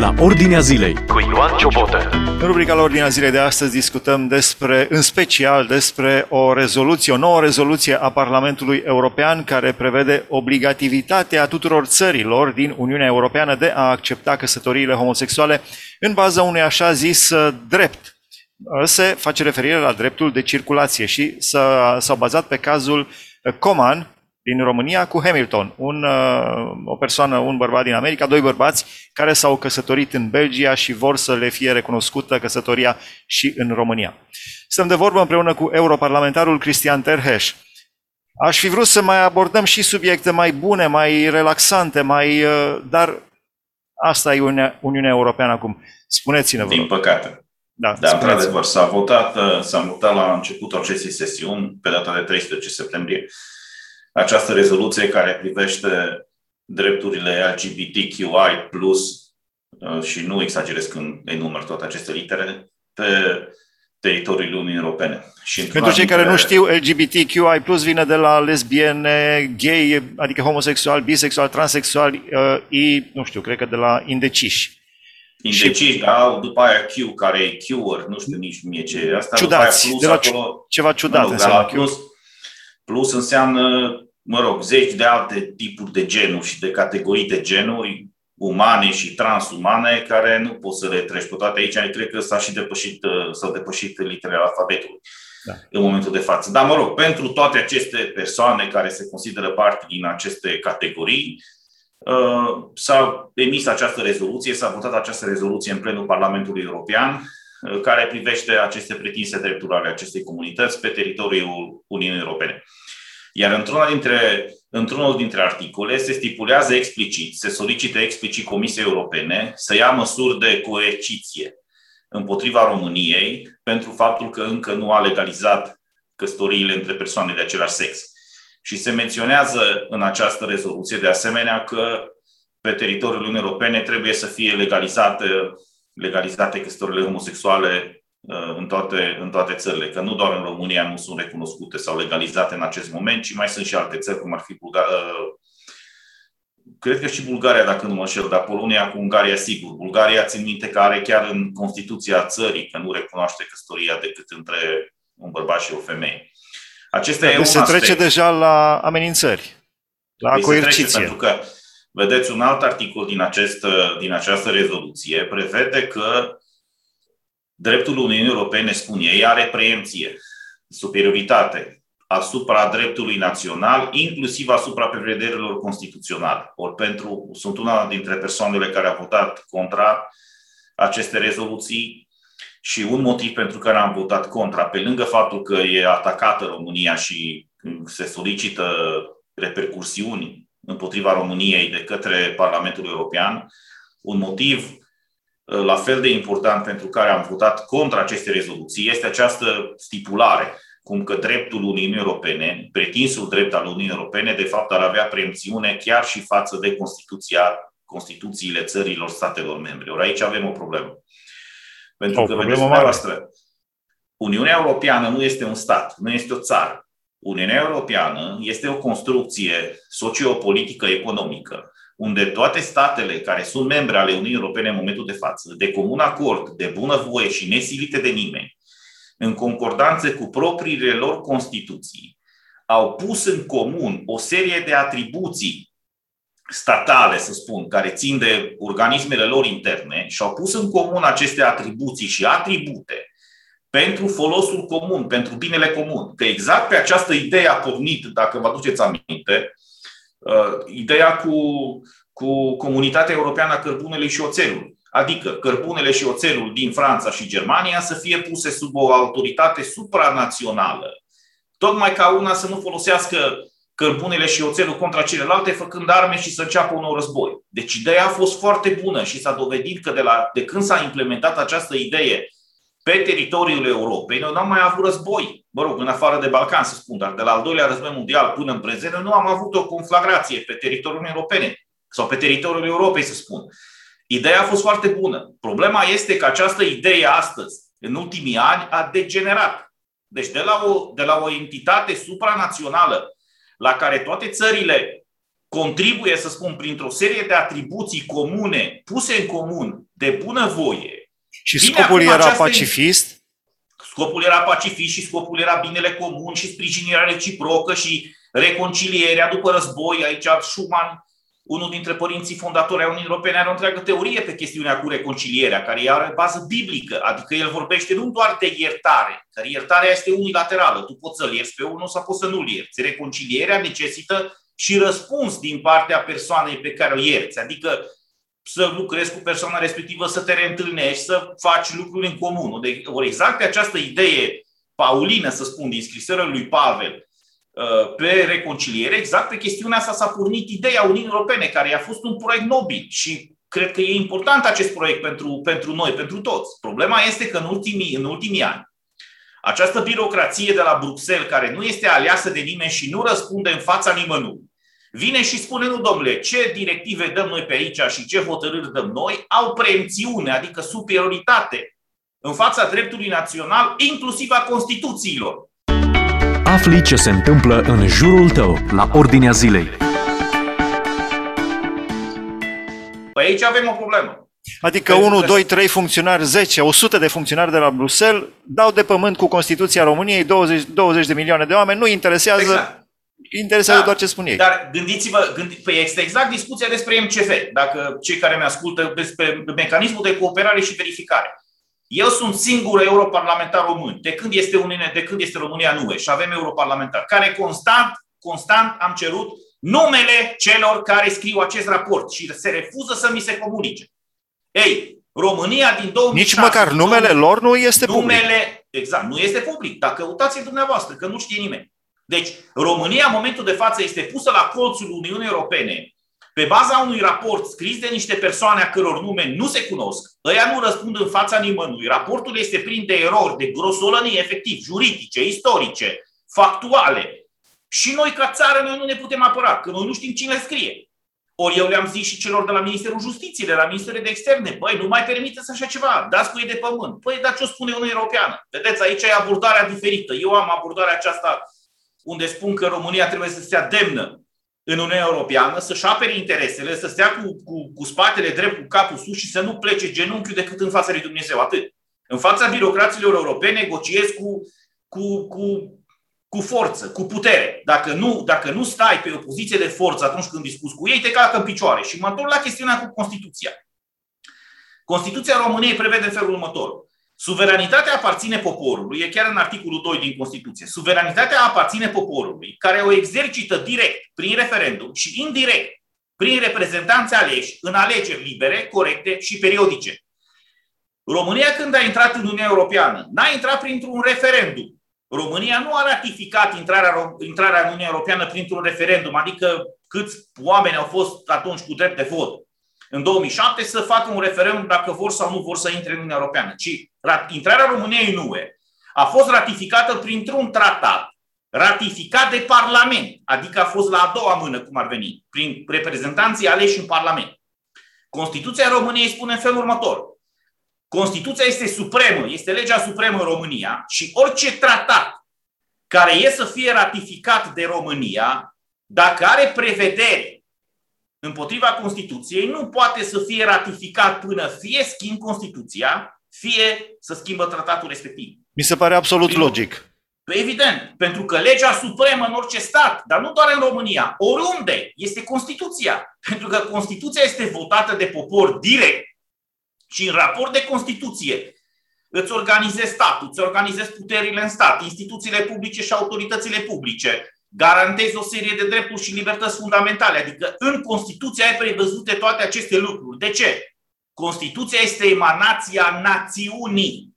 la Ordinea Zilei cu Ioan Ciobotă. În rubrica la Ordinea Zilei de astăzi discutăm despre, în special despre o rezoluție, o nouă rezoluție a Parlamentului European care prevede obligativitatea tuturor țărilor din Uniunea Europeană de a accepta căsătoriile homosexuale în baza unui așa zis drept. Se face referire la dreptul de circulație și s-au bazat pe cazul Coman, din România cu Hamilton, un, uh, o persoană, un bărbat din America, doi bărbați care s-au căsătorit în Belgia și vor să le fie recunoscută căsătoria și în România. Stăm de vorbă împreună cu europarlamentarul Cristian Terheș. Aș fi vrut să mai abordăm și subiecte mai bune, mai relaxante, mai, uh, dar asta e Uniunea, Uniunea Europeană acum. Spuneți-ne, vă Din păcate. Da, da într-adevăr, s-a votat, uh, s-a votat la începutul acestei sesiuni, pe data de 13 septembrie, această rezoluție care privește drepturile LGBTQI+, uh, și nu exagerez când enumăr toate aceste litere, pe teritoriul Uniunii Europene. Și Pentru cei care nu știu, LGBTQI plus vine de la lesbiene, gay, adică homosexual, bisexual, transexual, uh, i, nu știu, cred că de la indeciși. Indeciși, și... da, după aia Q, care e Q-word, nu știu nici mie ce e asta. Ciudați, plus, de la acolo, ceva ciudat nu, înseamnă plus, Plus înseamnă, mă rog, zeci de alte tipuri de genuri și de categorii de genuri umane și transumane care nu poți să le treci pe toate aici. Cred că s-a și depășit, uh, s-au depășit literele alfabetului da. în momentul de față. Dar, mă rog, pentru toate aceste persoane care se consideră parte din aceste categorii, uh, s-a emis această rezoluție, s-a votat această rezoluție în plenul Parlamentului European, uh, care privește aceste pretinse drepturi ale acestei comunități pe teritoriul Uniunii Europene. Iar într-una dintre, într-unul dintre articole se stipulează explicit, se solicită explicit Comisiei Europene să ia măsuri de coerciție împotriva României pentru faptul că încă nu a legalizat căsătoriile între persoane de același sex. Și se menționează în această rezoluție de asemenea că pe teritoriul Uniunii Europene trebuie să fie legalizate, legalizate căsătorile homosexuale Uh, în toate, în toate țările, că nu doar în România nu sunt recunoscute sau legalizate în acest moment, ci mai sunt și alte țări, cum ar fi Bulgaria, uh, cred că și Bulgaria, dacă nu mă înșel, dar Polonia cu Ungaria, sigur. Bulgaria, țin minte că are chiar în Constituția țării că nu recunoaște căsătoria decât între un bărbat și o femeie. Acesta deci e un se aspect. trece deja la amenințări, la deci coerciție. Trece, pentru că, vedeți, un alt articol din, acest, din această rezoluție prevede că Dreptul Uniunii Europene, spun ei, are preemție, superioritate asupra dreptului național, inclusiv asupra prevederilor constituționale. Ori pentru, sunt una dintre persoanele care a votat contra aceste rezoluții și un motiv pentru care am votat contra, pe lângă faptul că e atacată România și se solicită repercursiuni împotriva României de către Parlamentul European, un motiv Uh, la fel de important pentru care am votat contra acestei rezoluții este această stipulare, cum că dreptul Uniunii Europene, pretinsul drept al Uniunii Europene, de fapt ar avea preemțiune chiar și față de Constituția, Constituțiile țărilor statelor membre. Ori aici avem o problemă. Pentru o că, vedeți dumneavoastră, Uniunea Europeană nu este un stat, nu este o țară. Uniunea Europeană este o construcție sociopolitică economică unde toate statele care sunt membre ale Uniunii Europene în momentul de față, de comun acord, de bună voie și nesilite de nimeni, în concordanță cu propriile lor Constituții, au pus în comun o serie de atribuții statale, să spun, care țin de organismele lor interne și au pus în comun aceste atribuții și atribute pentru folosul comun, pentru binele comun. Că exact pe această idee a pornit, dacă vă aduceți aminte, uh, ideea cu, cu Comunitatea Europeană a Cărbunelui și Oțelului. Adică cărbunele și oțelul din Franța și Germania să fie puse sub o autoritate supranațională. Tocmai ca una să nu folosească cărbunele și oțelul contra celelalte, făcând arme și să înceapă un nou război. Deci ideea a fost foarte bună și s-a dovedit că de, la, de când s-a implementat această idee pe teritoriul Europei, noi n-am mai avut război. Mă rog, în afară de Balcan, să spun, dar de la al doilea război mondial până în prezent, nu am avut o conflagrație pe teritoriul Europene sau pe teritoriul Europei, să spun. Ideea a fost foarte bună. Problema este că această idee astăzi, în ultimii ani, a degenerat. Deci de la o, de la o entitate supranațională la care toate țările contribuie, să spun, printr-o serie de atribuții comune, puse în comun, de bunăvoie. Și scopul era această... pacifist? Scopul era pacifist și scopul era binele comun și sprijinirea reciprocă și reconcilierea după război. Aici Schumann unul dintre părinții fondatori ai Uniunii Europene are o întreagă teorie pe chestiunea cu reconcilierea, care are bază biblică, adică el vorbește nu doar de iertare, că iertarea este unilaterală, tu poți să-l ierți pe unul sau poți să nu-l ierți. Reconcilierea necesită și răspuns din partea persoanei pe care o ierți, adică să lucrezi cu persoana respectivă, să te reîntâlnești, să faci lucruri în comun. Deci, ori exact această idee paulină, să spun, din scrisoarea lui Pavel, Uh, pe reconciliere, exact pe chestiunea asta s-a pornit ideea Uniunii Europene, care a fost un proiect nobil și cred că e important acest proiect pentru, pentru noi, pentru toți. Problema este că în ultimii, în ultimii ani, această birocrație de la Bruxelles, care nu este aleasă de nimeni și nu răspunde în fața nimănui, vine și spune, nu domnule, ce directive dăm noi pe aici și ce hotărâri dăm noi, au preemțiune, adică superioritate în fața dreptului național, inclusiv a Constituțiilor. Afli ce se întâmplă în jurul tău, la Ordinea Zilei. Păi aici avem o problemă. Adică 1, 2, 3 funcționari, 10, 100 de funcționari de la Bruxelles dau de pământ cu Constituția României 20, 20 de milioane de oameni, nu interesează exact. Interesează da, doar ce spun ei. Dar gândiți-vă, gândi, păi este exact discuția despre MCF, dacă cei care mi ascultă despre mecanismul de cooperare și verificare. Eu sunt singurul europarlamentar român, de când este, Uniune, de când este România în UE și avem europarlamentar, care constant, constant am cerut numele celor care scriu acest raport și se refuză să mi se comunice. Ei, România din 2006... Nici măcar numele lor nu este numele, public. Exact, nu este public. Dacă uitați dumneavoastră, că nu știe nimeni. Deci, România, în momentul de față, este pusă la colțul Uniunii Europene pe baza unui raport scris de niște persoane a căror nume nu se cunosc, ăia nu răspund în fața nimănui, raportul este plin de erori, de grosolănii efectiv, juridice, istorice, factuale. Și noi, ca țară, noi nu ne putem apăra, că noi nu știm cine le scrie. Ori eu le-am zis și celor de la Ministerul Justiției, de la Ministerul de Externe, băi, nu mai permiteți așa ceva, dați cu ei de pământ. Păi, dar ce o spune Uniunea Europeană? Vedeți, aici e abordarea diferită. Eu am abordarea aceasta unde spun că România trebuie să se demnă în Uniunea Europeană să-și apere interesele, să stea cu, cu, cu spatele drept, cu capul sus și să nu plece genunchiul decât în fața lui Dumnezeu. Atât. În fața birocraților europene negociez cu, cu, cu, cu forță, cu putere. Dacă nu, dacă nu stai pe o poziție de forță atunci când discuți cu ei, te calcă în picioare. Și mă întorc la chestiunea cu Constituția. Constituția României prevede felul următor. Suveranitatea aparține poporului, e chiar în articolul 2 din Constituție. Suveranitatea aparține poporului, care o exercită direct, prin referendum și indirect, prin reprezentanți aleși, în alegeri libere, corecte și periodice. România, când a intrat în Uniunea Europeană, n-a intrat printr-un referendum. România nu a ratificat intrarea, intrarea în Uniunea Europeană printr-un referendum, adică câți oameni au fost atunci cu drept de vot în 2007 să facă un referendum dacă vor sau nu vor să intre în Uniunea Europeană, ci intrarea României în UE a fost ratificată printr-un tratat ratificat de Parlament, adică a fost la a doua mână, cum ar veni, prin reprezentanții aleși în Parlament. Constituția României spune în felul următor. Constituția este supremă, este legea supremă în România și orice tratat care e să fie ratificat de România, dacă are prevedere împotriva Constituției nu poate să fie ratificat până fie schimb Constituția, fie să schimbă tratatul respectiv. Mi se pare absolut Prin... logic. Păi evident, pentru că legea supremă în orice stat, dar nu doar în România, oriunde, este Constituția. Pentru că Constituția este votată de popor direct și în raport de Constituție îți organizezi statul, îți organizezi puterile în stat, instituțiile publice și autoritățile publice, garantezi o serie de drepturi și libertăți fundamentale. Adică în Constituție ai prevăzute toate aceste lucruri. De ce? Constituția este emanația națiunii.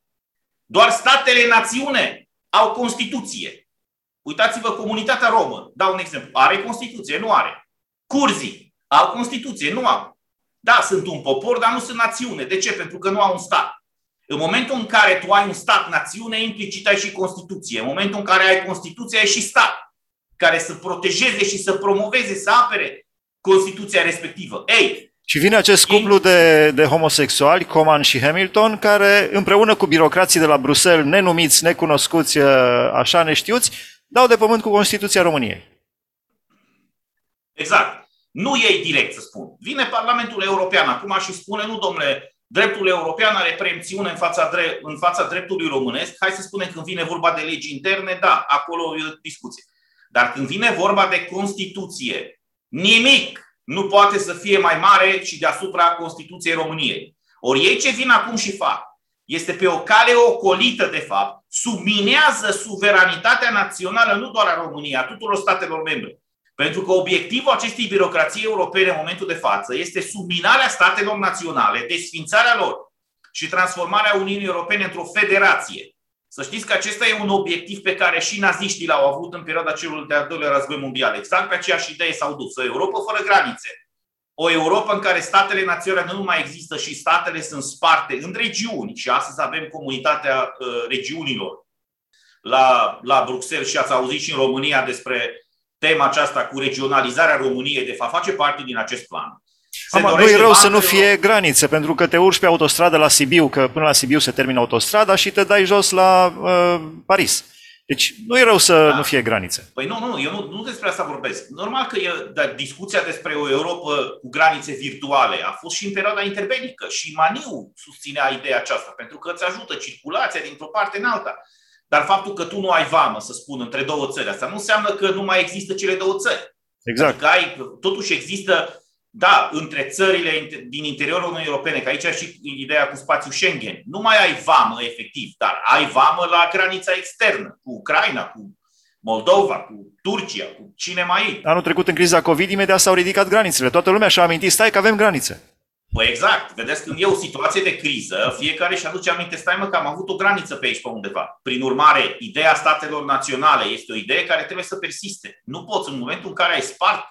Doar statele națiune au Constituție. Uitați-vă, comunitatea romă, dau un exemplu, are Constituție, nu are. Curzii au Constituție, nu au. Da, sunt un popor, dar nu sunt națiune. De ce? Pentru că nu au un stat. În momentul în care tu ai un stat-națiune, implicit ai și Constituție. În momentul în care ai Constituție, ai și stat care să protejeze și să promoveze, să apere Constituția respectivă. Ei, și vine acest cuplu de, de homosexuali, Coman și Hamilton, care împreună cu birocrații de la Bruxelles, nenumiți, necunoscuți, așa neștiuți, dau de pământ cu Constituția României. Exact. Nu ei direct să spun. Vine Parlamentul European acum și spune, nu domnule, dreptul european are preemțiune în fața, dre- în fața dreptului românesc. Hai să spunem când vine vorba de legi interne, da, acolo e o discuție. Dar când vine vorba de Constituție, nimic nu poate să fie mai mare și deasupra Constituției României. Ori ei ce vin acum și fac este pe o cale ocolită, de fapt, subminează suveranitatea națională nu doar a României, a tuturor statelor membre. Pentru că obiectivul acestei birocrații europene în momentul de față este subminarea statelor naționale, desfințarea lor și transformarea Uniunii Europene într-o federație. Să știți că acesta e un obiectiv pe care și naziștii l-au avut în perioada celor de-al doilea război mondial. Exact pe aceeași idee s-au dus. O Europa fără granițe. O Europa în care statele naționale nu mai există și statele sunt sparte în regiuni. Și astăzi avem comunitatea uh, regiunilor la, la Bruxelles și ați auzit și în România despre tema aceasta cu regionalizarea României. De fapt, face parte din acest plan. Am, nu e rău să nu fie granițe, pentru că te urci pe autostradă la Sibiu, că până la Sibiu se termină autostrada și te dai jos la uh, Paris. Deci nu e rău să da. nu fie granițe. Păi nu, nu, eu nu, nu despre asta vorbesc. Normal că e, dar discuția despre o Europa cu granițe virtuale a fost și în perioada interbelică și Maniu susținea ideea aceasta, pentru că îți ajută circulația dintr-o parte în alta. Dar faptul că tu nu ai vamă, să spun, între două țări, asta nu înseamnă că nu mai există cele două țări. Exact. Adică ai, totuși există da, între țările din interiorul Uniunii Europene, că aici și ideea cu spațiul Schengen, nu mai ai vamă efectiv, dar ai vamă la granița externă, cu Ucraina, cu Moldova, cu Turcia, cu cine mai e. Anul trecut, în criza COVID, imediat s-au ridicat granițele. Toată lumea și-a amintit, stai că avem granițe. Păi exact. Vedeți, când e o situație de criză, fiecare și aduce aminte, stai mă că am avut o graniță pe aici pe undeva. Prin urmare, ideea statelor naționale este o idee care trebuie să persiste. Nu poți, în momentul în care ai spart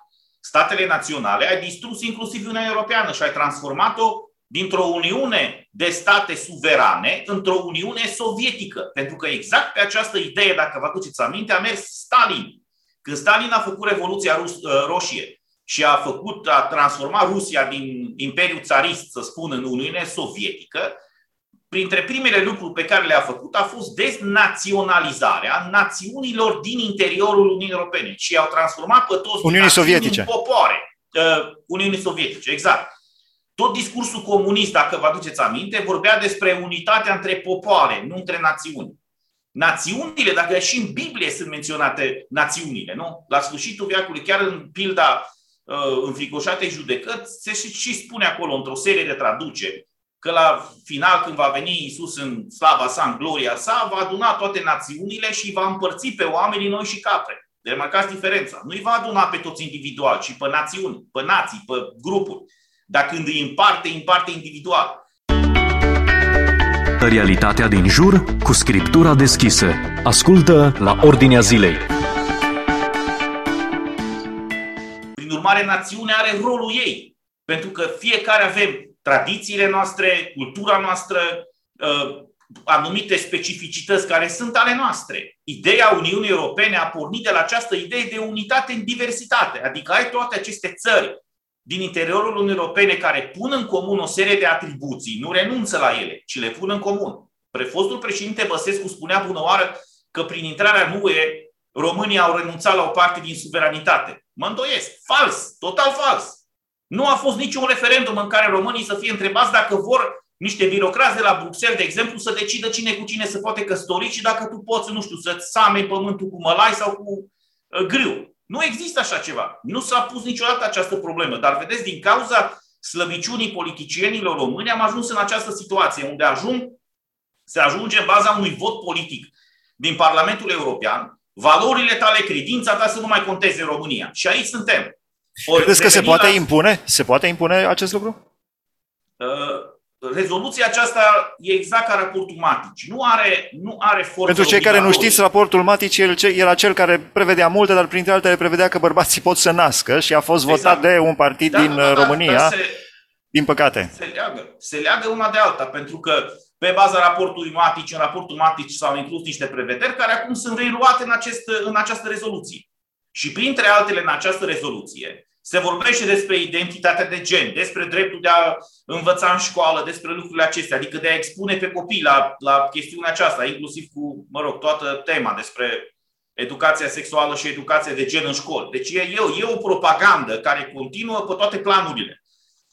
statele naționale, ai distrus inclusiv Uniunea Europeană și ai transformat-o dintr-o uniune de state suverane într-o uniune sovietică. Pentru că exact pe această idee, dacă vă aduceți aminte, a mers Stalin. Când Stalin a făcut Revoluția Rus- uh, Roșie și a făcut, a transformat Rusia din Imperiul Țarist, să spun, în Uniune Sovietică, printre primele lucruri pe care le-a făcut a fost deznaționalizarea națiunilor din interiorul Uniunii Europene și au transformat pe toți Uniunii Sovietice. în popoare. Uh, Uniunii Sovietice, exact. Tot discursul comunist, dacă vă aduceți aminte, vorbea despre unitatea între popoare, nu între națiuni. Națiunile, dacă și în Biblie sunt menționate națiunile, nu? La sfârșitul veacului, chiar în pilda uh, înfricoșatei judecăți, se și, și spune acolo, într-o serie de traduceri, că la final, când va veni Isus în slava sa, în gloria sa, va aduna toate națiunile și va împărți pe oamenii noi și capre. Remarcați diferența. Nu îi va aduna pe toți individual, ci pe națiuni, pe nații, pe grupuri. Dar când îi împarte, îi împarte individual. Realitatea din jur cu scriptura deschisă. Ascultă la Ordinea Zilei. Prin urmare, națiunea are rolul ei. Pentru că fiecare avem tradițiile noastre, cultura noastră, uh, anumite specificități care sunt ale noastre. Ideea Uniunii Europene a pornit de la această idee de unitate în diversitate, adică ai toate aceste țări din interiorul Uniunii Europene care pun în comun o serie de atribuții, nu renunță la ele, ci le pun în comun. Prefostul președinte Băsescu spunea bună oară că prin intrarea în UE România au renunțat la o parte din suveranitate. Mă îndoiesc. Fals. Total fals. Nu a fost niciun referendum în care românii să fie întrebați dacă vor niște birocrați de la Bruxelles, de exemplu, să decidă cine cu cine se poate căsători și dacă tu poți, nu știu, să-ți same pământul cu mălai sau cu uh, grâu. Nu există așa ceva. Nu s-a pus niciodată această problemă. Dar vedeți, din cauza slăbiciunii politicienilor români, am ajuns în această situație unde ajung, se ajunge în baza unui vot politic din Parlamentul European, valorile tale, credința ta să nu mai conteze în România. Și aici suntem. Credeți că se poate la... impune? Se poate impune acest lucru? Uh, rezoluția aceasta e exact ca raportul Matici. Nu are, nu are forță Pentru cei care nu știți, raportul Matici era cel care prevedea multe, dar printre altele prevedea că bărbații pot să nască și a fost exact. votat de un partid da, din da, da, România. Da, se, din păcate. Se leagă. Se leagă una de alta, pentru că pe baza raportului Matici, în raportul Matici s-au inclus niște prevederi care acum sunt reluate în, acest, în această rezoluție. Și printre altele în această rezoluție se vorbește despre identitatea de gen, despre dreptul de a învăța în școală, despre lucrurile acestea, adică de a expune pe copii la, la chestiunea aceasta, inclusiv cu, mă rog, toată tema despre educația sexuală și educația de gen în școli. Deci e, e, e o propagandă care continuă pe toate planurile.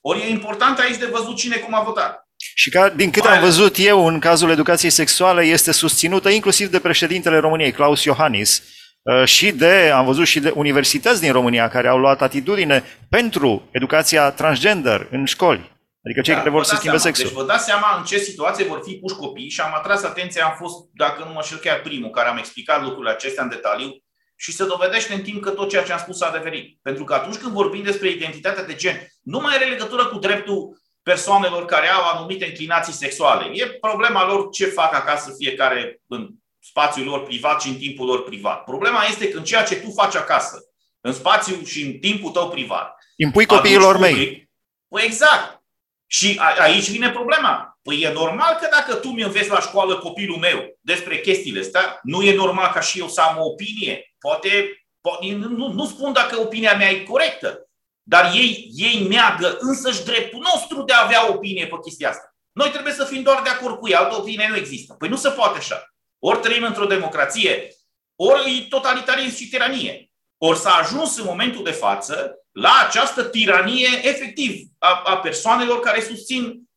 Ori e important aici de văzut cine cum a votat. Și ca, din câte am văzut eu în cazul educației sexuale, este susținută inclusiv de președintele României, Claus Iohannis, uh, și de, am văzut și de universități din România care au luat atitudine pentru educația transgender în școli. Adică cei da, care vor să schimbe seama. sexul. Deci vă dați seama în ce situație vor fi puși copiii și am atras atenția, am fost, dacă nu mă știu chiar primul care am explicat lucrurile acestea în detaliu și se dovedește în timp că tot ceea ce am spus s-a adeverit. Pentru că atunci când vorbim despre identitatea de gen, nu mai are legătură cu dreptul persoanelor care au anumite inclinații sexuale. E problema lor ce fac acasă fiecare în spațiul lor privat și în timpul lor privat. Problema este că în ceea ce tu faci acasă, în spațiu și în timpul tău privat, impui copiilor public, mei. Păi exact. Și a, aici vine problema. Păi e normal că dacă tu mi înveți la școală copilul meu despre chestiile astea, nu e normal ca și eu să am o opinie. Poate, poate nu, nu spun dacă opinia mea e corectă, dar ei, ei neagă însăși dreptul nostru de a avea opinie pe chestia asta. Noi trebuie să fim doar de acord cu ei, altă opinie nu există. Păi nu se poate așa. Ori trăim într-o democrație, ori e totalitarism și tiranie. Ori s-a ajuns în momentul de față la această tiranie efectiv a, a persoanelor care susțin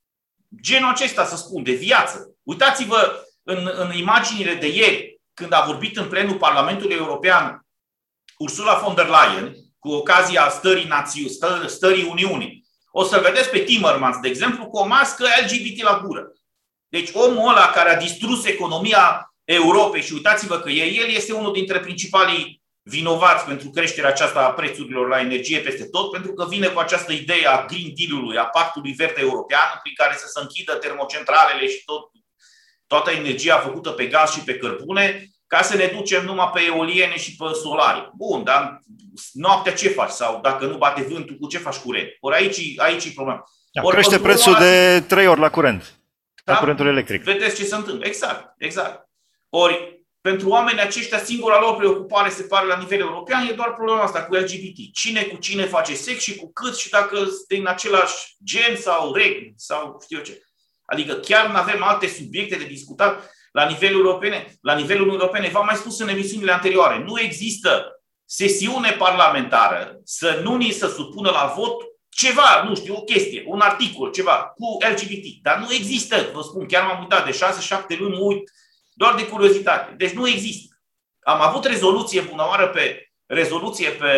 genul acesta, să spun, de viață. Uitați-vă în, în imaginile de ieri, când a vorbit în plenul Parlamentului European Ursula von der Leyen, cu ocazia stării, națiu, stă, stării Uniunii. O să vedeți pe Timmermans, de exemplu, cu o mască LGBT la gură. Deci omul ăla care a distrus economia Europei și uitați-vă că el este unul dintre principalii vinovați pentru creșterea aceasta a prețurilor la energie peste tot, pentru că vine cu această idee a Green Deal-ului, a Pactului Verde European, prin care să se închidă termocentralele și tot, toată energia făcută pe gaz și pe cărbune, ca să ne ducem numai pe eoliene și pe solari. Bun, dar noaptea ce faci? Sau dacă nu bate vântul, cu ce faci curent? Ori aici, aici e problema. Da, Ori crește prețul de trei ori la curent. Da? La curentul electric. Vedeți ce se întâmplă. Exact, exact. Ori pentru oamenii aceștia, singura lor preocupare, se pare, la nivel european, e doar problema asta cu LGBT. Cine cu cine face sex și cu cât și dacă sunt din același gen sau reguli sau știu eu ce. Adică chiar nu avem alte subiecte de discutat la nivelul europene. La nivelul europene, v-am mai spus în emisiunile anterioare, nu există sesiune parlamentară să nu ni se supună la vot ceva, nu știu, o chestie, un articol, ceva cu LGBT. Dar nu există, vă spun, chiar m-am uitat de 6-7 luni, mă uit doar de curiozitate. Deci nu există. Am avut rezoluție bună oară pe rezoluție pe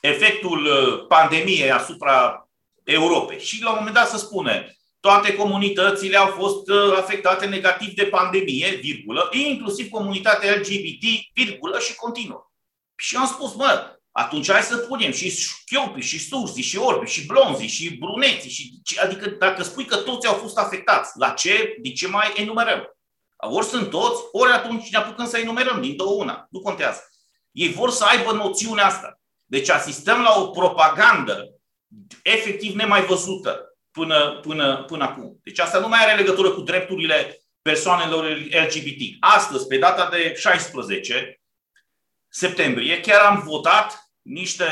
efectul uh, pandemiei asupra Europei. Și la un moment dat se spune toate comunitățile au fost uh, afectate negativ de pandemie, virgulă, inclusiv comunitatea LGBT, virgulă, și continuă. Și am spus, mă, atunci hai să punem și șchiopi, și surzi, și orbi, și blonzi, și bruneți. Și, adică dacă spui că toți au fost afectați, la ce, de ce mai enumerăm? Ori sunt toți, ori atunci ne apucăm să enumerăm din două una. Nu contează. Ei vor să aibă noțiunea asta. Deci asistăm la o propagandă efectiv nemai văzută până, până, până acum. Deci asta nu mai are legătură cu drepturile persoanelor LGBT. Astăzi, pe data de 16 septembrie, chiar am votat niște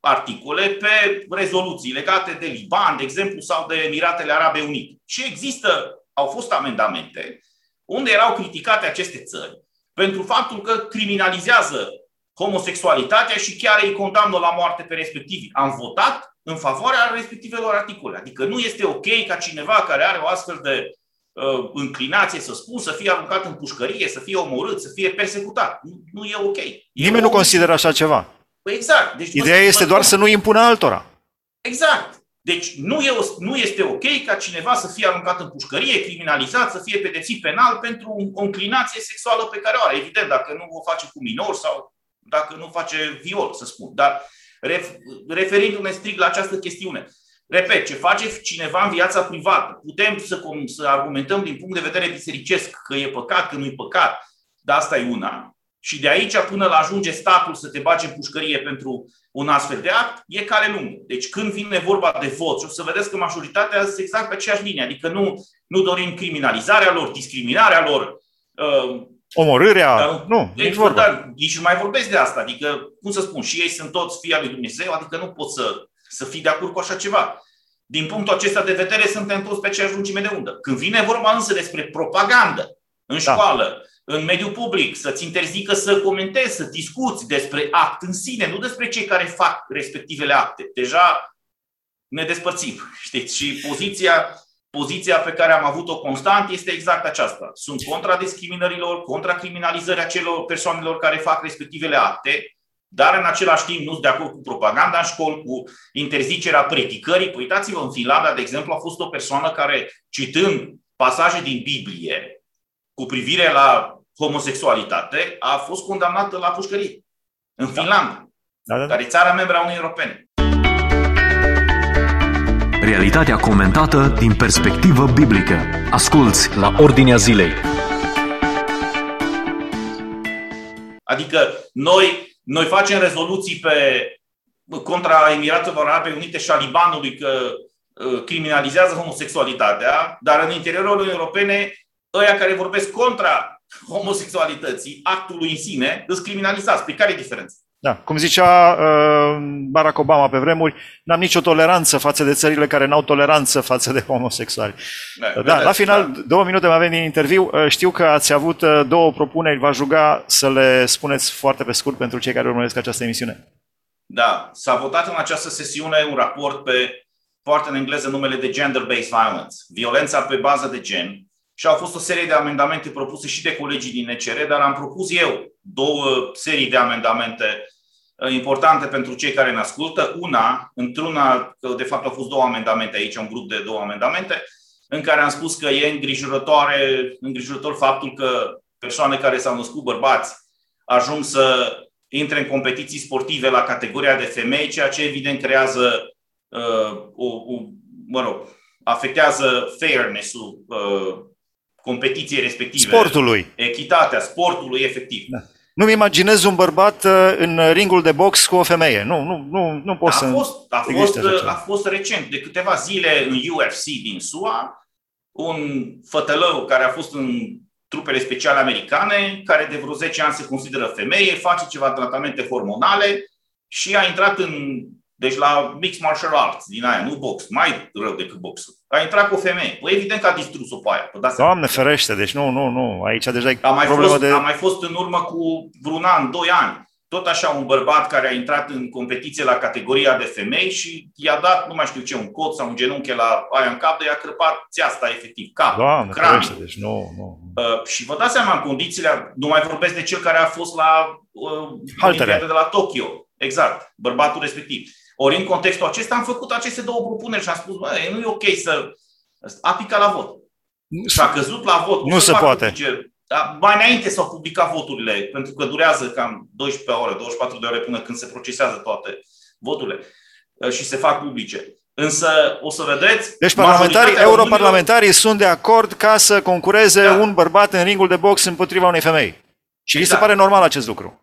articole pe rezoluții legate de Liban, de exemplu, sau de Emiratele Arabe Unite. Și există, au fost amendamente unde erau criticate aceste țări pentru faptul că criminalizează homosexualitatea și chiar îi condamnă la moarte pe respectivi. Am votat în favoarea respectivelor articole. Adică nu este ok ca cineva care are o astfel de uh, înclinație, să spun, să fie aruncat în pușcărie, să fie omorât, să fie persecutat. Nu, nu e ok. E Nimeni nu consideră așa ceva. Păi exact. Deci Ideea este doar să nu impună altora. Exact. Deci nu, e, nu este ok ca cineva să fie aruncat în pușcărie, criminalizat, să fie pedepsit penal pentru o înclinație sexuală pe care o are. Evident, dacă nu o face cu minor sau dacă nu face viol, să spun. Dar referindu-ne strict la această chestiune, repet, ce face cineva în viața privată, putem să, să argumentăm din punct de vedere bisericesc că e păcat, că nu e păcat, dar asta e una. Și de aici până la ajunge statul să te bage în pușcărie pentru un astfel de act, e cale lungă. Deci când vine vorba de vot, și o să vedeți că majoritatea sunt exact pe aceeași linie, adică nu, nu dorim criminalizarea lor, discriminarea lor, uh, Omorârea? Uh, nu, nici vorba. Dar nici nu mai vorbesc de asta. Adică, cum să spun, și ei sunt toți fii al lui Dumnezeu, adică nu pot să, să fii de acord cu așa ceva. Din punctul acesta de vedere, suntem toți pe aceeași lungime de undă. Când vine vorba însă despre propagandă în da. școală, în mediul public, să-ți interzică să comentezi, să discuți despre act în sine, nu despre cei care fac respectivele acte. Deja ne despărțim, știți? Și poziția, poziția pe care am avut-o constant este exact aceasta. Sunt contra discriminărilor, contra criminalizării acelor persoanelor care fac respectivele acte, dar în același timp nu sunt de acord cu propaganda în școli, cu interzicerea predicării. Păi uitați-vă, în Finlanda, de exemplu, a fost o persoană care, citând pasaje din Biblie cu privire la homosexualitate, a fost condamnată la pușcărie. În da. Finlanda, da, da. care e țara membra Uniunii Europene. Realitatea comentată din perspectivă biblică. Asculți la Ordinea Zilei. Adică noi noi facem rezoluții pe contra Emiratelor Arabe Unite și a Libanului că uh, criminalizează homosexualitatea, dar în interiorul Uniunii Europene, ăia care vorbesc contra homosexualității, actului în sine, sunt criminalizați. Pe care e diferența? Da, cum zicea uh, Barack Obama pe vremuri, n-am nicio toleranță față de țările care n-au toleranță față de homosexuali. Da, da vedeți, la final, da. două minute mai avem din interviu. Uh, știu că ați avut uh, două propuneri, v-aș ruga să le spuneți foarte pe scurt pentru cei care urmăresc această emisiune. Da, s-a votat în această sesiune un raport pe, foarte în engleză, numele de Gender-Based Violence, violența pe bază de gen, și au fost o serie de amendamente propuse și de colegii din ECR, dar am propus eu două serii de amendamente uh, importante pentru cei care ne ascultă. Una, într-una, de fapt au fost două amendamente aici, un grup de două amendamente, în care am spus că e îngrijorătoare, îngrijorător faptul că persoane care s-au născut bărbați ajung să intre în competiții sportive la categoria de femei, ceea ce evident creează uh, o, o, mă rog, afectează fairness-ul uh, competiției respective. Sportului. Echitatea, sportului efectiv. Da. Nu-mi imaginez un bărbat uh, în ringul de box cu o femeie. Nu, nu, nu, nu pot a să... Fost, a, fost, a fost recent, de câteva zile în UFC din SUA, un fătălău care a fost în trupele speciale americane, care de vreo 10 ani se consideră femeie, face ceva tratamente hormonale și a intrat în deci la mixed martial arts din aia, nu box, mai rău decât boxul. A intrat cu o femeie. Păi evident că a distrus-o pe aia. Păi, Doamne ferește, deci nu, nu, nu. Aici deja e a mai fost, de... A mai fost în urmă cu vreun an, doi ani. Tot așa un bărbat care a intrat în competiție la categoria de femei și i-a dat, nu mai știu ce, un cot sau un genunchi la aia în cap, de i-a crăpat țeasta efectiv, cap, Doamne, ferește, deci nu, nu. Uh, și vă dați seama, în condițiile, nu mai vorbesc de cel care a fost la uh, de la Tokyo. Exact, bărbatul respectiv. Ori în contextul acesta am făcut aceste două propuneri și am spus, bă, nu e ok să... A picat la vot. Și a căzut la vot. Nu se poate. Publice. Dar mai înainte s-au publicat voturile, pentru că durează cam 12 ore, 24 de ore până când se procesează toate voturile uh, și se fac publice. Însă o să vedeți... Deci parlamentarii, europarlamentarii sunt de acord ca să concureze da. un bărbat în ringul de box împotriva unei femei. Și exact. li se pare normal acest lucru.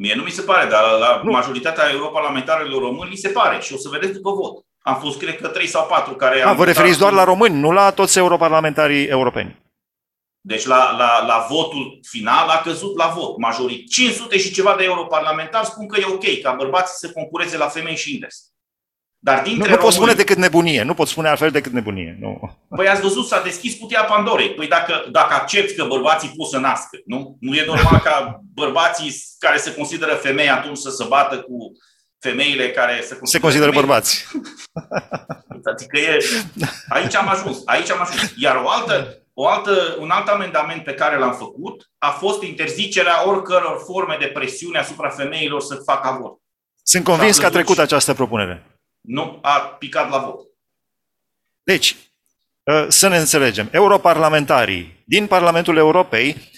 Mie nu mi se pare, dar la, la majoritatea europarlamentarilor români li se pare și o să vedeți după vot. Am fost, cred că, 3 sau 4 care A, Vă referiți doar la români, nu la toți europarlamentarii europeni. Deci la, la, la votul final a căzut la vot. Majorii 500 și ceva de europarlamentari spun că e ok ca bărbații să concureze la femei și invers. Dar dintre nu, nu români... pot spune decât nebunie, nu pot spune altfel decât nebunie. Nu. Păi ați văzut, s-a deschis cutia Pandorei. Păi dacă, dacă accepti că bărbații pot să nască, nu? Nu e normal ca bărbații care se consideră femei atunci să se bată cu femeile care se consideră, se consideră bărbați. Adică e... Aici am ajuns, aici am ajuns. Iar o altă, o altă, un alt amendament pe care l-am făcut a fost interzicerea oricăror forme de presiune asupra femeilor să facă avort. Sunt convins că a trecut această propunere nu a picat la vot. Deci, ă, să ne înțelegem, europarlamentarii din Parlamentul Europei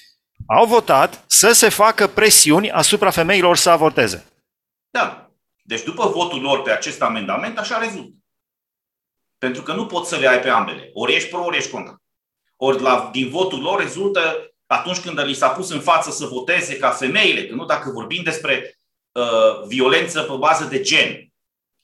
au votat să se facă presiuni asupra femeilor să avorteze. Da. Deci după votul lor pe acest amendament, așa rezultă. Pentru că nu poți să le ai pe ambele. Ori ești pro, ori ești contra. Ori la, din votul lor rezultă atunci când li s-a pus în față să voteze ca femeile, că nu dacă vorbim despre uh, violență pe bază de gen,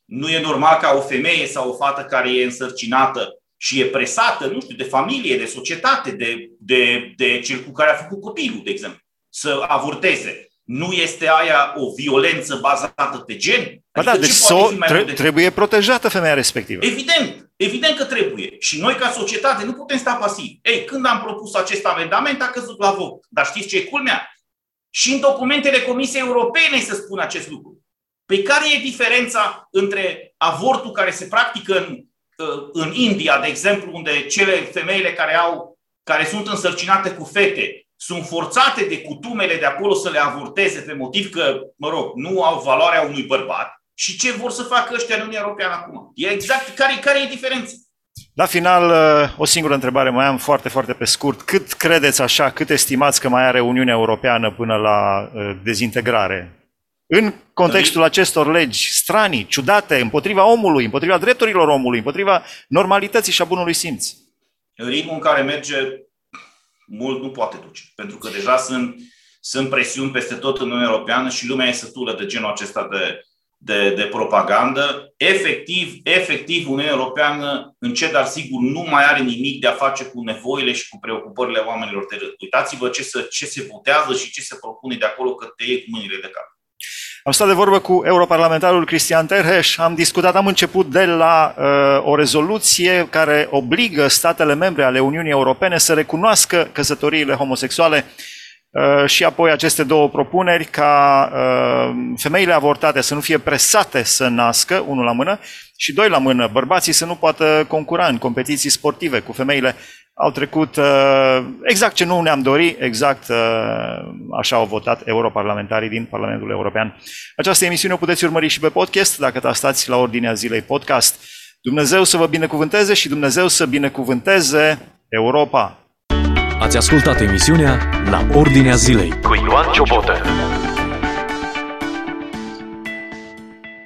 nu e normal ca o femeie sau o fată care e însărcinată și e presată, nu știu, de familie, de societate, de, de, de cel cu care a făcut copilul, de exemplu, să avorteze. Nu este aia o violență bazată pe gen? Ba da, adică deci so, tre- trebuie protejată femeia respectivă. Evident. Evident că trebuie. Și noi, ca societate, nu putem sta pasivi. Ei, când am propus acest amendament, a căzut la vot. Dar știți ce e culmea? Și în documentele Comisiei Europene se spune acest lucru. Păi care e diferența între avortul care se practică în, uh, în India, de exemplu, unde cele femeile care au care sunt însărcinate cu fete sunt forțate de cutumele de acolo să le avorteze pe motiv că, mă rog, nu au valoarea unui bărbat și ce vor să facă ăștia în Uniunea Europeană acum. E exact care, care e diferența? La final, uh, o singură întrebare mai am foarte, foarte pe scurt. Cât credeți așa, cât estimați că mai are Uniunea Europeană până la uh, dezintegrare? În contextul acestor legi stranii, ciudate, împotriva omului, împotriva drepturilor omului, împotriva normalității și a bunului simț. Ritmul în care merge mult nu poate duce. Pentru că deja sunt, sunt presiuni peste tot în Uniunea Europeană și lumea e sătulă de genul acesta de, de, de propagandă. Efectiv, efectiv, Uniunea Europeană, încet, dar sigur, nu mai are nimic de a face cu nevoile și cu preocupările oamenilor de rând. Uitați-vă ce se, ce se votează și ce se propune de acolo, că te iei cu mâinile de cap. Am stat de vorbă cu europarlamentarul Cristian Terheș, am discutat, am început de la uh, o rezoluție care obligă statele membre ale Uniunii Europene să recunoască căsătoriile homosexuale uh, și apoi aceste două propuneri ca uh, femeile avortate să nu fie presate să nască, unul la mână, și doi la mână, bărbații să nu poată concura în competiții sportive cu femeile au trecut uh, exact ce nu ne-am dorit, exact uh, așa au votat europarlamentarii din Parlamentul European. Această emisiune o puteți urmări și pe podcast, dacă tastați la ordinea zilei podcast. Dumnezeu să vă binecuvânteze și Dumnezeu să binecuvânteze Europa. Ați ascultat emisiunea La Ordinea Zilei cu Ioan Ciobotă.